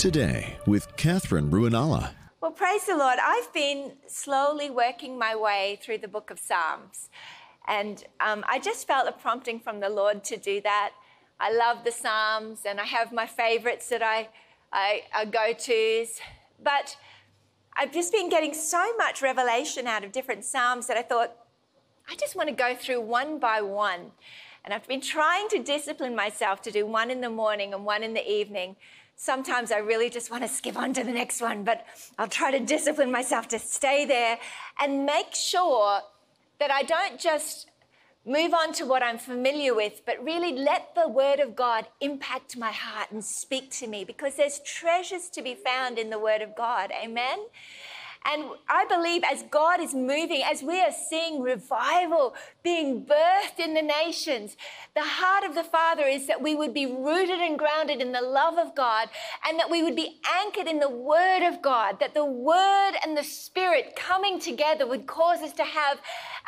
Today with Katherine Ruonala. Well, praise the Lord. I've been slowly working my way through the book of Psalms. And um, I just felt a prompting from the Lord to do that. I love the Psalms and I have my favorites that I, I, I go tos. But I've just been getting so much revelation out of different Psalms that I thought, I just want to go through one by one. And I've been trying to discipline myself to do one in the morning and one in the evening sometimes I really just want to skip on to the next one, but I'll try to discipline myself to stay there and make sure that I don't just move on to what I'm familiar with, but really let the Word of God impact my heart and speak to me because there's treasures to be found in the Word of God. Amen? And I believe as God is moving, as we are seeing revival being birthed in the nations, the heart of the Father is that we would be rooted and grounded in the love of God and that we would be anchored in the Word of God, that the Word and the Spirit coming together would cause us to have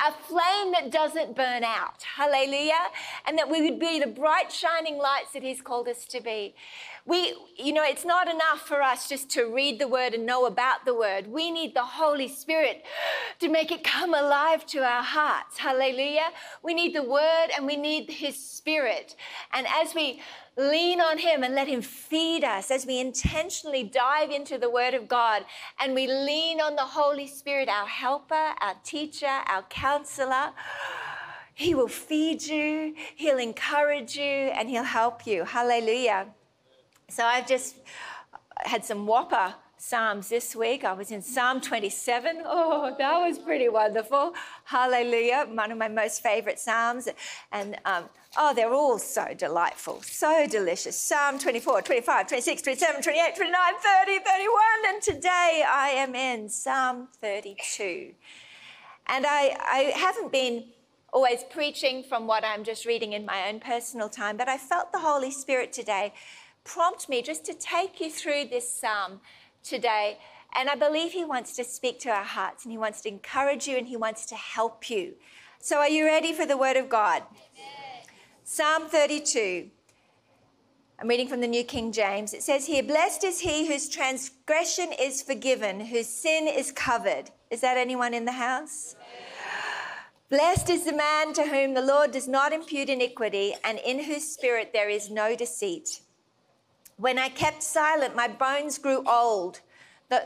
a flame that doesn't burn out. Hallelujah. And that we would be the bright, shining lights that He's called us to be. We, you know, it's not enough for us just to read the word and know about the word. We need the Holy Spirit to make it come alive to our hearts. Hallelujah. We need the word and we need his spirit. And as we lean on him and let him feed us, as we intentionally dive into the word of God and we lean on the Holy Spirit, our helper, our teacher, our counselor, he will feed you, he'll encourage you, and he'll help you. Hallelujah. So I've just had some whopper Psalms this week. I was in Psalm 27. Oh, that was pretty wonderful. Hallelujah. One of my most favorite Psalms. And um, oh, they're all so delightful, so delicious. Psalm 24, 25, 26, 27, 28, 29, 30, 31. And today I am in Psalm 32. And I, I haven't been always preaching from what I'm just reading in my own personal time, but I felt the Holy Spirit today prompt me just to take you through this psalm today. And I believe He wants to speak to our hearts and He wants to encourage you and He wants to help you. So, are you ready for the Word of God? Yes. Psalm 32. I'm reading from the New King James. It says here, Blessed is he whose transgression is forgiven, whose sin is covered. Is that anyone in the house? Blessed is the man to whom the Lord does not impute iniquity, and in whose spirit there is no deceit. When I kept silent, my bones grew old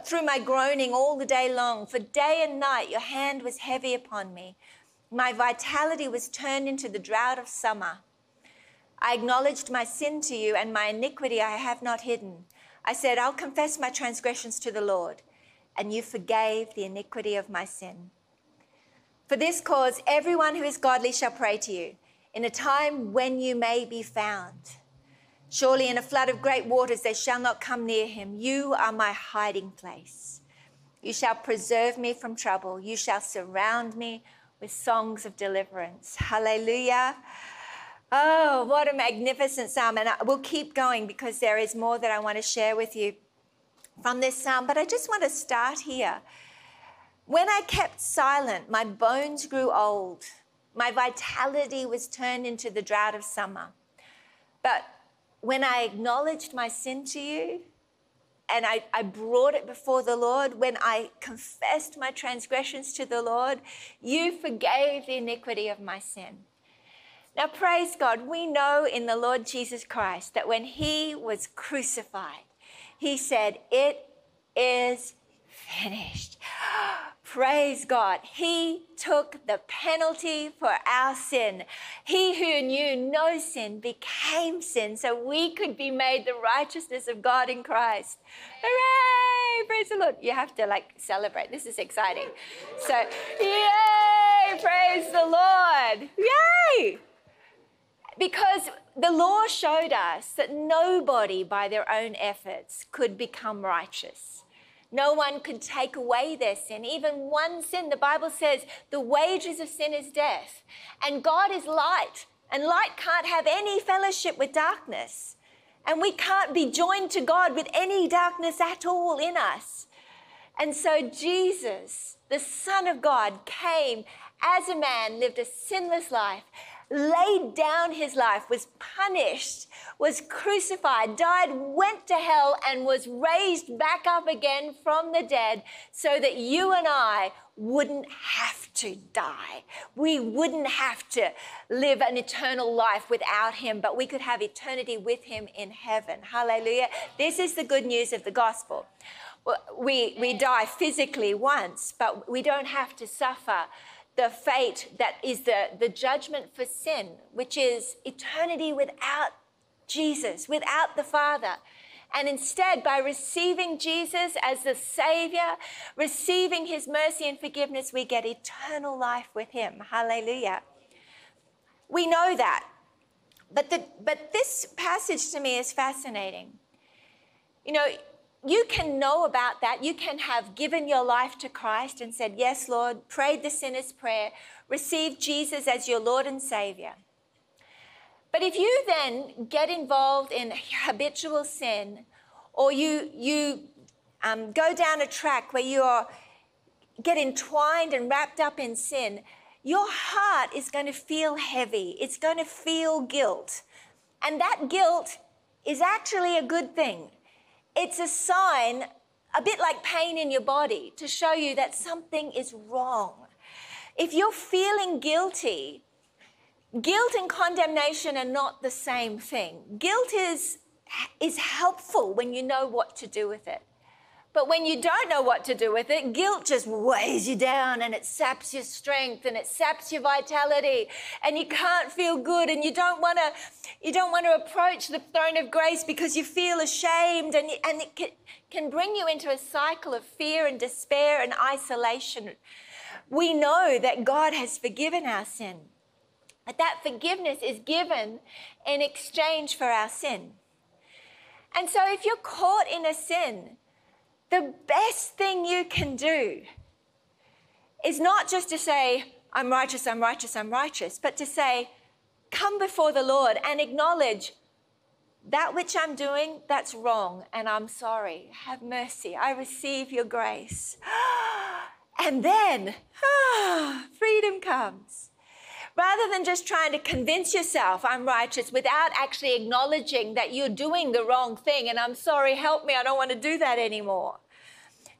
through my groaning all the day long, for day and night your hand was heavy upon me. My vitality was turned into the drought of summer. I acknowledged my sin to you, and my iniquity I have not hidden. I said, I'll confess my transgressions to the Lord, and you forgave the iniquity of my sin. For this cause, everyone who is godly shall pray to you in a time when you may be found. Surely in a flood of great waters they shall not come near him. You are my hiding place. You shall preserve me from trouble. You shall surround me with songs of deliverance. Hallelujah. Oh, what a magnificent psalm. And I will keep going because there is more that I want to share with you from this psalm. But I just want to start here. When I kept silent, my bones grew old. My vitality was turned into the drought of summer. But when I acknowledged my sin to you and I, I, brought it before the Lord, when I confessed my transgressions to the Lord, you forgave the iniquity of my sin. Now, praise God, we know in the Lord Jesus Christ that when he was crucified, he said, It is finished. Oh, Praise God. He took the penalty for our sin. He who knew no sin became sin so we could be made the righteousness of God in Christ. Hooray! Praise the Lord. You have to like celebrate. This is exciting. So, yay! Praise the Lord. Yay! Because the law showed us that nobody by their own efforts could become righteous. No one could take away their sin. Even one sin, the Bible says, the wages of sin is death. And God is light, and light can't have any fellowship with darkness. And we can't be joined to God with any darkness at all in us. And so Jesus, the Son of God, came as a man, lived a sinless life, laid down his life, was punished, was crucified, died, went to hell, and was raised back up again from the dead so that you and I wouldn't have to die. We wouldn't have to live an eternal life without him, but we could have eternity with him in heaven. Hallelujah. This is the good news of the gospel. We, we die physically once, but we don't have to suffer the fate that is the, the judgment for sin, which is eternity without Jesus, without the Father. And instead, by receiving Jesus as the Savior, receiving His mercy and forgiveness, we get eternal life with Him. Hallelujah. We know that. But, the, but this passage to me is fascinating. You know, you can know about that. You can have given your life to Christ and said, Yes, Lord, prayed the sinner's prayer, received Jesus as your Lord and Savior. But if you then get involved in habitual sin, or you, you um, go down a track where you are, get entwined and wrapped up in sin, your heart is going to feel heavy. It's going to feel guilt. And that guilt is actually a good thing. It's a sign, a bit like pain in your body, to show you that something is wrong. If you're feeling guilty, guilt and condemnation are not the same thing. Guilt is, is helpful when you know what to do with it. But when you don't know what to do with it, guilt just weighs you down and it saps your strength and it saps your vitality and you can't feel good and you don't want to you don't want to approach the throne of grace because you feel ashamed and, and it can, can bring you into a cycle of fear and despair and isolation. We know that God has forgiven our sin. But that forgiveness is given in exchange for our sin. And so if you're caught in a sin, the best thing you can do is not just to say, I'm righteous, I'm righteous, I'm righteous, but to say, come before the Lord and acknowledge that which I'm doing, that's wrong, and I'm sorry. Have mercy. I receive your grace. And then, freedom comes. Rather than just trying to convince yourself I'm righteous without actually acknowledging that you're doing the wrong thing and I'm sorry, help me, I don't want to do that anymore.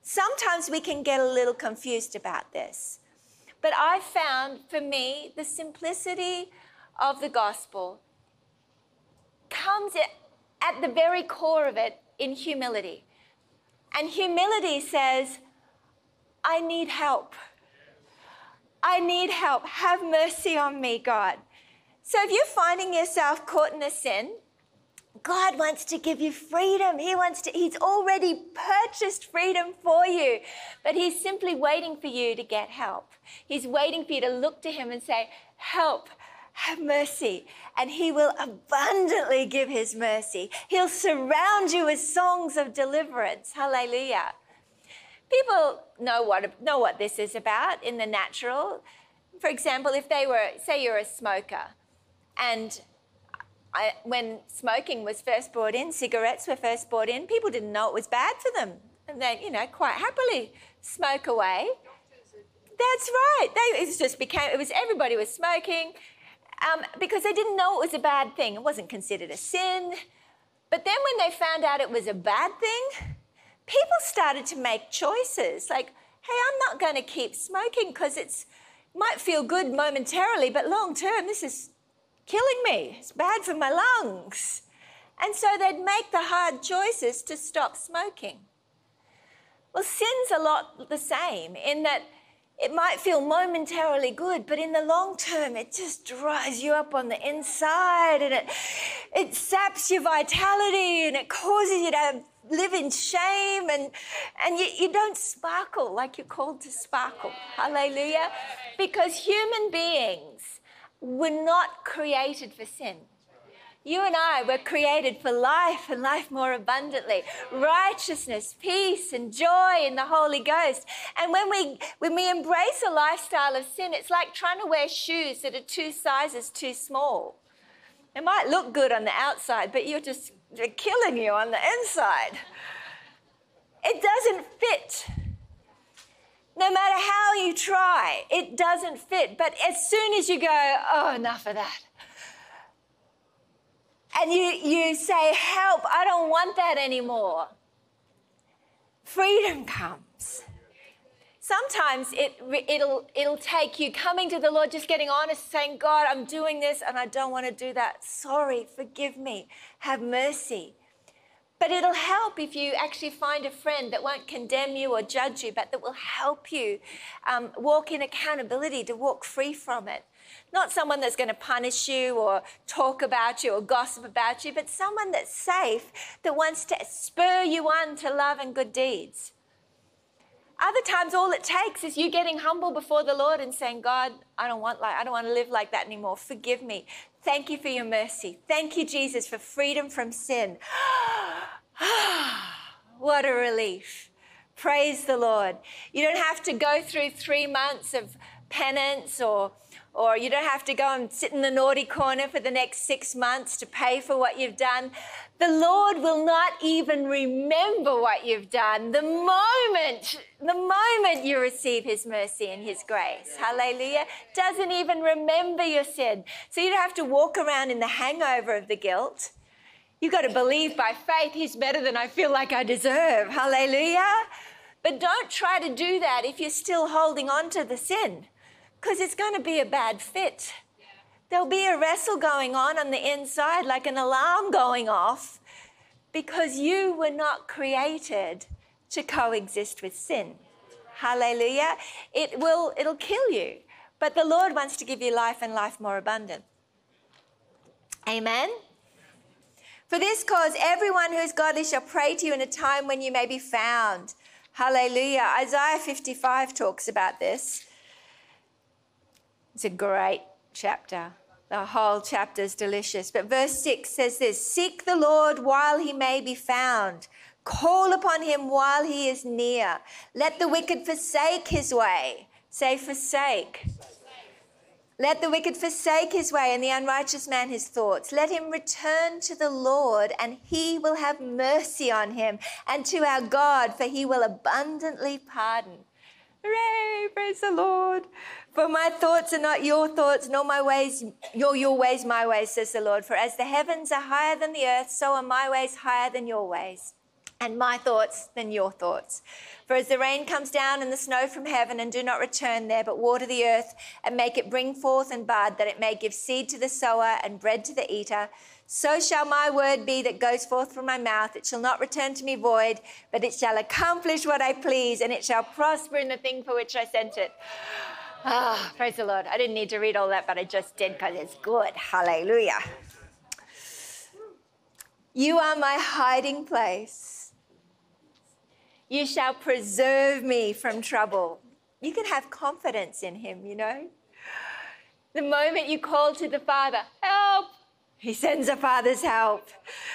Sometimes we can get a little confused about this. But I found for me the simplicity of the gospel comes at the very core of it in humility. And humility says, I need help. I need help. Have mercy on me, God. So if you're finding yourself caught in a sin, God wants to give you freedom. He wants to, He's already purchased freedom for you, but He's simply waiting for you to get help. He's waiting for you to look to Him and say, Help, have mercy. And He will abundantly give His mercy. He'll surround you with songs of deliverance. Hallelujah. People know what, know what this is about in the natural. For example, if they were, say, you're a smoker and I, when smoking was first brought in, cigarettes were first brought in, people didn't know it was bad for them. And they, you know, quite happily smoke away. That's right. They, it just became, it was everybody was smoking um, because they didn't know it was a bad thing. It wasn't considered a sin. But then when they found out it was a bad thing, people started to make choices like, hey, I'm not going to keep smoking because it's might feel good momentarily, but long term, this is killing me. It's bad for my lungs. And so they'd make the hard choices to stop smoking. Well, sin's a lot the same in that it might feel momentarily good, but in the long term, it just dries you up on the inside and it, it saps your vitality and it causes you to live in shame and, and you, you don't sparkle like you're called to sparkle. Hallelujah. Because human beings were not created for sin. You and I were created for life and life more abundantly, righteousness, peace, and joy in the Holy Ghost. And when we, when we embrace a lifestyle of sin, it's like trying to wear shoes that are two sizes too small. It might look good on the outside, but you're just killing you on the inside. It doesn't fit. No matter how you try, it doesn't fit. But as soon as you go, oh, enough of that. And you, you say, help, I don't want that anymore. Freedom comes. Sometimes it, it'll, it'll take you coming to the Lord, just getting honest, saying, God, I'm doing this and I don't want to do that. Sorry, forgive me, have mercy. But it'll help if you actually find a friend that won't condemn you or judge you, but that will help you um, walk in accountability to walk free from it. Not someone that's going to punish you or talk about you or gossip about you, but someone that's safe, that wants to spur you on to love and good deeds. Other times, all it takes is you getting humble before the Lord and saying, God, I don't want like I don't want to live like that anymore. Forgive me. Thank you for your mercy. Thank you, Jesus, for freedom from sin. what a relief. Praise the Lord. You don't have to go through three months of penance or or you don't have to go and sit in the naughty corner for the next six months to pay for what you've done. The Lord will not even remember what you've done the moment, the moment you receive His mercy and His grace. Hallelujah. Doesn't even remember your sin. So you don't have to walk around in the hangover of the guilt. You've got to believe by faith He's better than I feel like I deserve. Hallelujah. But don't try to do that if you're still holding on to the sin because it's going to be a bad fit. There'll be a wrestle going on on the inside, like an alarm going off, because you were not created to coexist with sin. Hallelujah. It will, it'll kill you. But the Lord wants to give you life and life more abundant. Amen. For this cause, everyone who is godly shall pray to you in a time when you may be found. Hallelujah. Isaiah 55 talks about this. It's a great chapter. The whole chapter is delicious. But verse 6 says this Seek the Lord while he may be found, call upon him while he is near. Let the wicked forsake his way. Say, forsake. Let the wicked forsake his way and the unrighteous man his thoughts. Let him return to the Lord, and he will have mercy on him, and to our God, for he will abundantly pardon. Hooray! Praise the Lord. For my thoughts are not your thoughts, nor my ways, your, your ways, my ways, says the Lord. For as the heavens are higher than the earth, so are my ways higher than your ways, and my thoughts than your thoughts. For as the rain comes down and the snow from heaven, and do not return there, but water the earth, and make it bring forth and bud, that it may give seed to the sower and bread to the eater, so shall my word be that goes forth from my mouth. It shall not return to me void, but it shall accomplish what I please, and it shall prosper in the thing for which I sent it. Ah, praise the Lord. I didn't need to read all that, but I just did because it's good. Hallelujah. You are my hiding place. You shall preserve me from trouble. You can have confidence in him, you know. The moment you call to the Father, help, he sends a Father's help.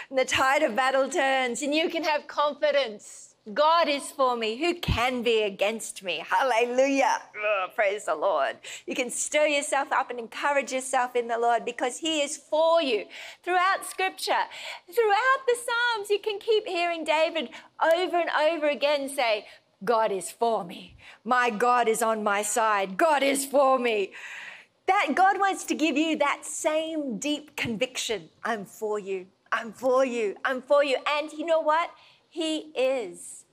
And the tide of battle turns, and you can have confidence God is for me. Who can be against me? Hallelujah. Oh, praise the Lord. You can stir yourself up and encourage yourself in the Lord because He is for you. Throughout Scripture, throughout the Psalms, you can keep hearing David over and over again say, God is for me. My God is on my side. God is for me. That God wants to give you that same deep conviction. I'm for you. I'm for you. I'm for you. And you know what? He is.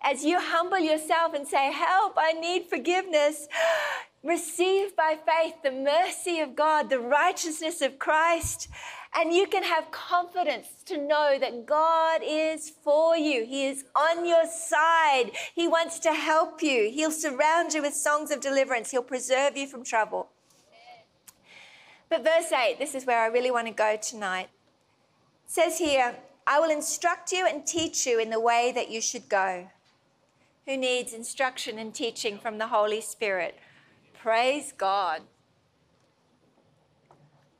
As you humble yourself and say, Help, I need forgiveness, receive by faith the mercy of God, the righteousness of Christ, and you can have confidence to know that God is for you. He is on your side. He wants to help you. He'll surround you with songs of deliverance. He'll preserve you from trouble. But verse 8, this is where I really want to go tonight. It says here, I will instruct you and teach you in the way that you should go. Who needs instruction and teaching from the Holy Spirit? Praise God.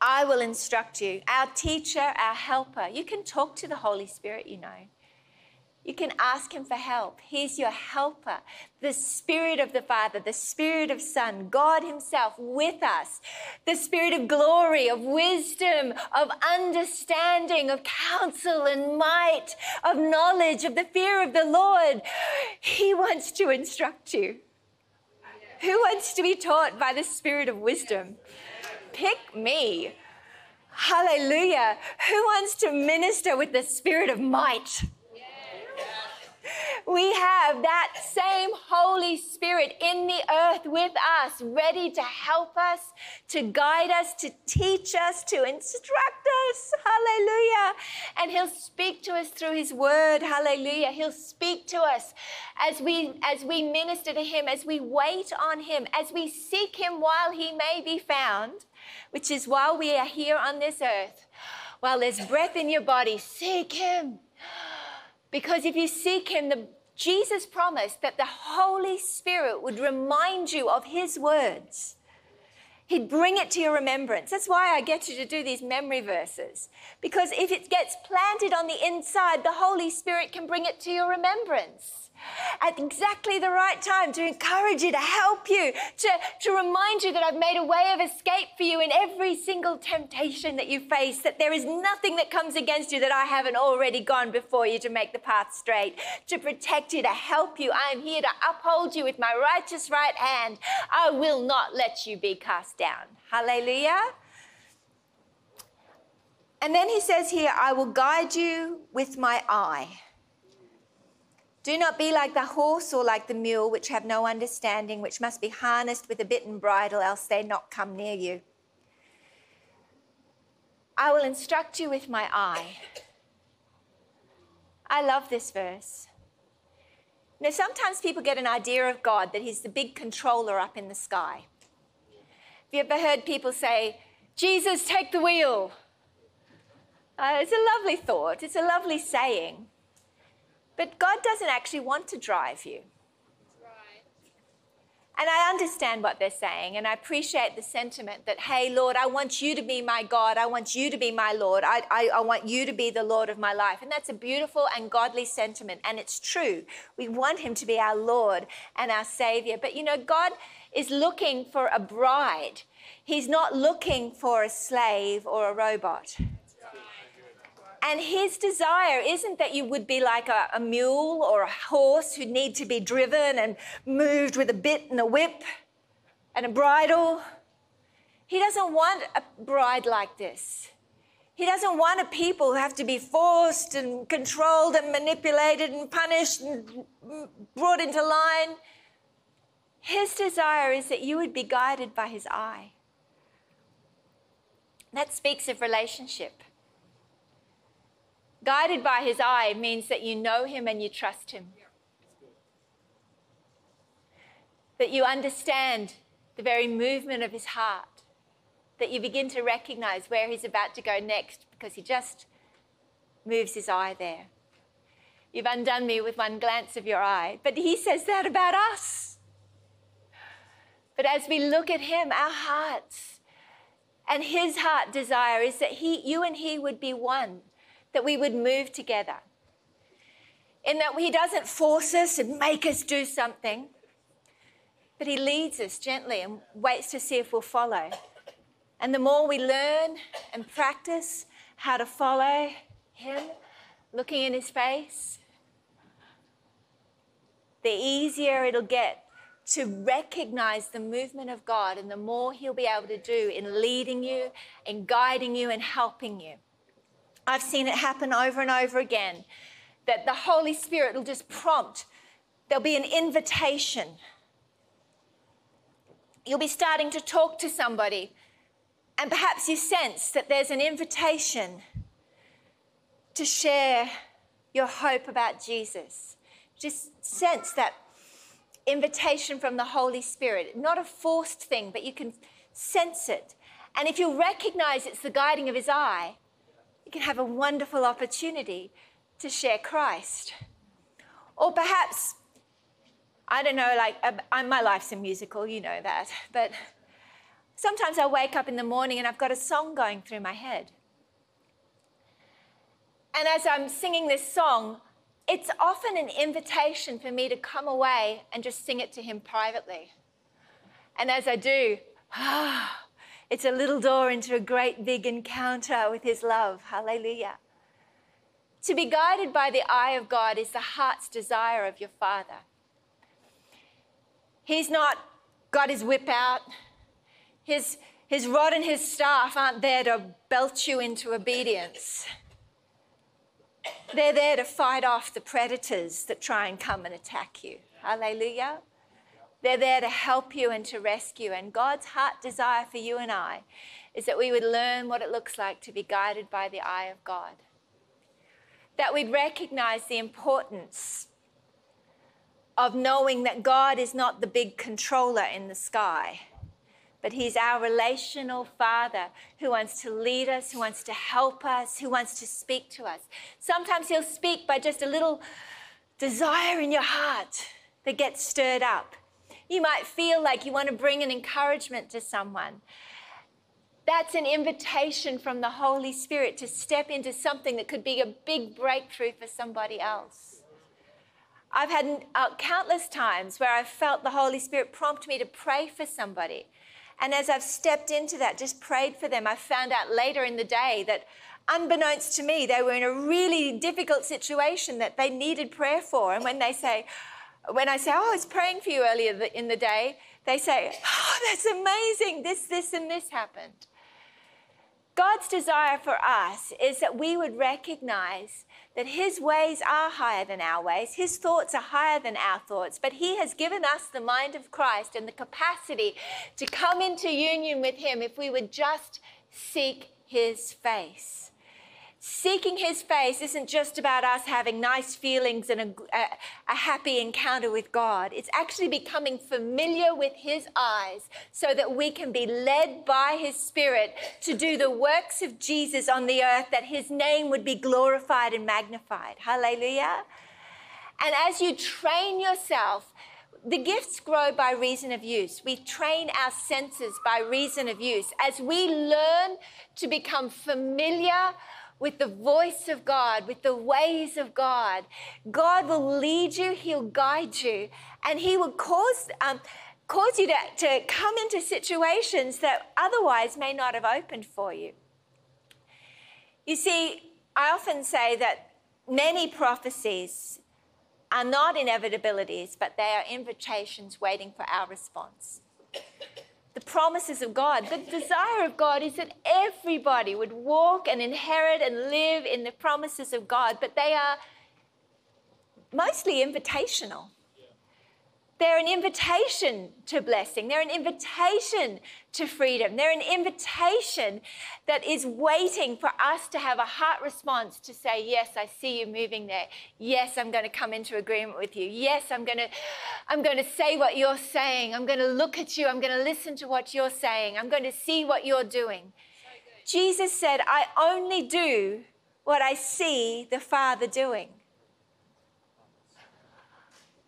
I will instruct you. Our teacher, our helper. You can talk to the Holy Spirit, you know. You can ask Him for help. He's your helper. The Spirit of the Father, the Spirit of Son, God Himself with us. The Spirit of glory, of wisdom, of understanding, of counsel and might, of knowledge, of the fear of the Lord. He wants to instruct you. Who wants to be taught by the spirit of wisdom? Pick me. Hallelujah. Who wants to minister with the spirit of might? We have that same Holy Spirit in the earth with us, ready to help us, to guide us, to teach us, to instruct us. Hallelujah. And He'll speak to us through His word. Hallelujah. He'll speak to us as we, as we minister to Him, as we wait on Him, as we seek Him while He may be found, which is while we are here on this earth. While there's breath in your body, seek Him. Because if you seek Him, the Jesus promised that the Holy Spirit would remind you of His words. He'd bring it to your remembrance. That's why I get you to do these memory verses. Because if it gets planted on the inside, the Holy Spirit can bring it to your remembrance at exactly the right time to encourage you, to help you, to, to remind you that I've made a way of escape for you in every single temptation that you face, that there is nothing that comes against you that I haven't already gone before you to make the path straight, to protect you, to help you. I am here to uphold you with my righteous right hand. I will not let you be cast down. Hallelujah. And then he says here, I will guide you with my eye. Do not be like the horse or like the mule, which have no understanding, which must be harnessed with a bit and bridle, else they not come near you. I will instruct you with my eye. I love this verse. Now, sometimes people get an idea of God that He's the big controller up in the sky. Have you ever heard people say, Jesus, take the wheel? Uh, it's a lovely thought, it's a lovely saying. But God doesn't actually want to drive you. And I understand what they're saying, and I appreciate the sentiment that, hey, Lord, I want you to be my God. I want you to be my Lord. I, I, I, want you to be the Lord of my life. And that's a beautiful and godly sentiment, and it's true. We want him to be our Lord and our Savior. But you know, God is looking for a bride, He's not looking for a slave or a robot. And his desire isn't that you would be like a, a, mule or a horse who need to be driven and moved with a bit and a whip and a bridle. He doesn't want a bride like this. He doesn't want a people who have to be forced and controlled and manipulated and punished and brought into line. His desire is that you would be guided by his eye. That speaks of relationship. Guided by his eye means that you know him and you trust him. That you understand the very movement of his heart. That you begin to recognize where he's about to go next because he just moves his eye there. You've undone me with one glance of your eye. But he says that about us. But as we look at him, our hearts and his heart desire is that he, you and he would be one that we would move together. In that He doesn't force us and make us do something, but He leads us gently and waits to see if we'll follow. And the more we learn and practice how to follow Him, looking in His face, the easier it'll get to recognize the movement of God and the more He'll be able to do in leading you, in guiding you, and helping you. I've seen it happen over and over again that the Holy Spirit will just prompt, there'll be an invitation. You'll be starting to talk to somebody, and perhaps you sense that there's an invitation to share your hope about Jesus. Just sense that invitation from the Holy Spirit. Not a forced thing, but you can sense it. And if you recognize it's the guiding of His eye, you can have a wonderful opportunity to share Christ. Or perhaps, I don't know, like uh, my life's a musical, you know that, but sometimes I wake up in the morning and I've got a song going through my head. And as I'm singing this song, it's often an invitation for me to come away and just sing it to him privately. And as I do, ah, it's a little door into a great big encounter with His love. Hallelujah. To be guided by the eye of God is the heart's desire of your Father. He's not got his whip out. His, his rod and his staff aren't there to belt you into obedience. They're there to fight off the predators that try and come and attack you. Hallelujah. They're there to help you and to rescue. And God's heart desire for you and I is that we would learn what it looks like to be guided by the eye of God. That we'd recognize the importance of knowing that God is not the big controller in the sky, but He's our relational Father who wants to lead us, who wants to help us, who wants to speak to us. Sometimes He'll speak by just a little desire in your heart that gets stirred up. You might feel like you want to bring an encouragement to someone. That's an invitation from the Holy Spirit to step into something that could be a big breakthrough for somebody else. I've had uh, countless times where I've felt the Holy Spirit prompt me to pray for somebody. And as I've stepped into that, just prayed for them, I found out later in the day that unbeknownst to me, they were in a really difficult situation that they needed prayer for. And when they say, when I say, Oh, I was praying for you earlier in the day, they say, Oh, that's amazing. This, this, and this happened. God's desire for us is that we would recognize that His ways are higher than our ways, His thoughts are higher than our thoughts, but He has given us the mind of Christ and the capacity to come into union with Him if we would just seek His face. Seeking his face isn't just about us having nice feelings and a, a, a, happy encounter with God. It's actually becoming familiar with his eyes so that we can be led by his spirit to do the works of Jesus on the earth, that his name would be glorified and magnified. Hallelujah. And as you train yourself, the gifts grow by reason of use. We train our senses by reason of use. As we learn to become familiar with the voice of God, with the ways of God. God will lead you, He'll guide you, and He will cause, um, cause you to, to come into situations that otherwise may not have opened for you. You see, I often say that many prophecies are not inevitabilities, but they are invitations waiting for our response the promises of God. The desire of God is that everybody would walk and inherit and live in the promises of God, but they are mostly invitational. They're an invitation to blessing. They're an invitation to freedom. They're an invitation that is waiting for us to have a heart response to say, Yes, I see you moving there. Yes, I'm going to come into agreement with you. Yes, I'm going to, I'm going to say what you're saying. I'm going to look at you. I'm going to listen to what you're saying. I'm going to see what you're doing. Jesus said, I only do what I see the Father doing.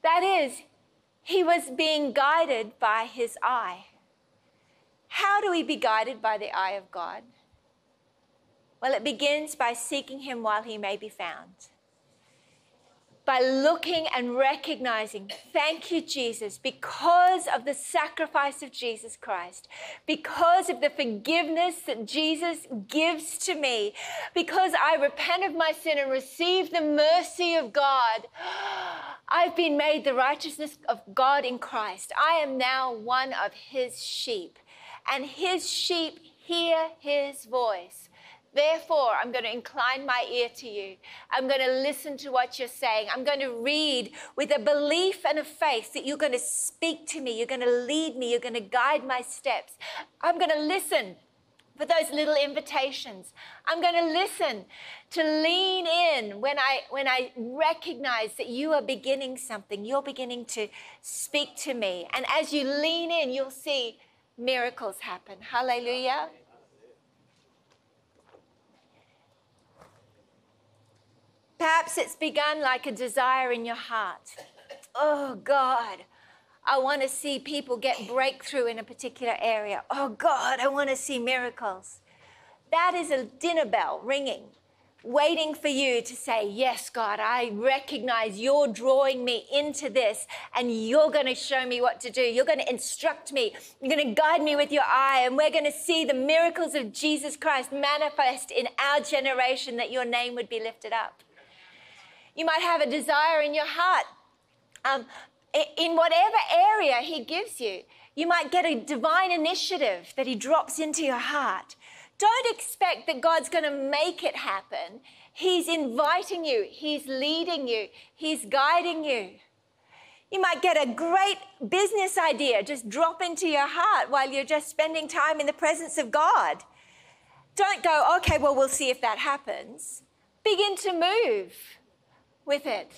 That is, he was being guided by his eye. How do we be guided by the eye of God? Well, it begins by seeking him while he may be found by looking and recognizing, thank you, Jesus, because of the sacrifice of Jesus Christ, because of the forgiveness that Jesus gives to me, because I repent of my sin and receive the mercy of God. I've been made the righteousness of God in Christ. I am now one of his sheep, and his sheep hear his voice. Therefore, I'm going to incline my ear to you. I'm going to listen to what you're saying. I'm going to read with a belief and a faith that you're going to speak to me. You're going to lead me. You're going to guide my steps. I'm going to listen for those little invitations. I'm going to listen to lean in when I when I recognize that you are beginning something. You're beginning to speak to me. And as you lean in, you'll see miracles happen. Hallelujah. Perhaps it's begun like a desire in your heart. Oh God, I want to see people get breakthrough in a particular area. Oh God, I want to see miracles. That is a dinner bell ringing, waiting for you to say, Yes, God, I recognize you're drawing me into this and you're going to show me what to do. You're going to instruct me. You're going to guide me with your eye, and we're going to see the miracles of Jesus Christ manifest in our generation that your name would be lifted up. You might have a desire in your heart. Um, in whatever area He gives you, You might get a divine initiative that He drops into your heart. Don't expect that God's going to make it happen. He's inviting you, He's leading you, He's guiding you. You might get a great business idea just drop into your heart while you're just spending time in the presence of God. Don't go, okay, well, we'll see if that happens. Begin to move with it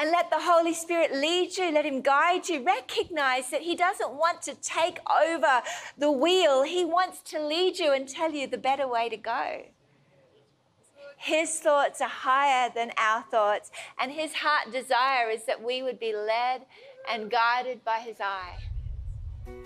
and let the Holy Spirit lead you, let Him guide you. Recognize that He doesn't want to take over the wheel, He wants to lead you and tell you the better way to go. His thoughts are higher than our thoughts, and His heart desire is that we would be led and guided by His eye.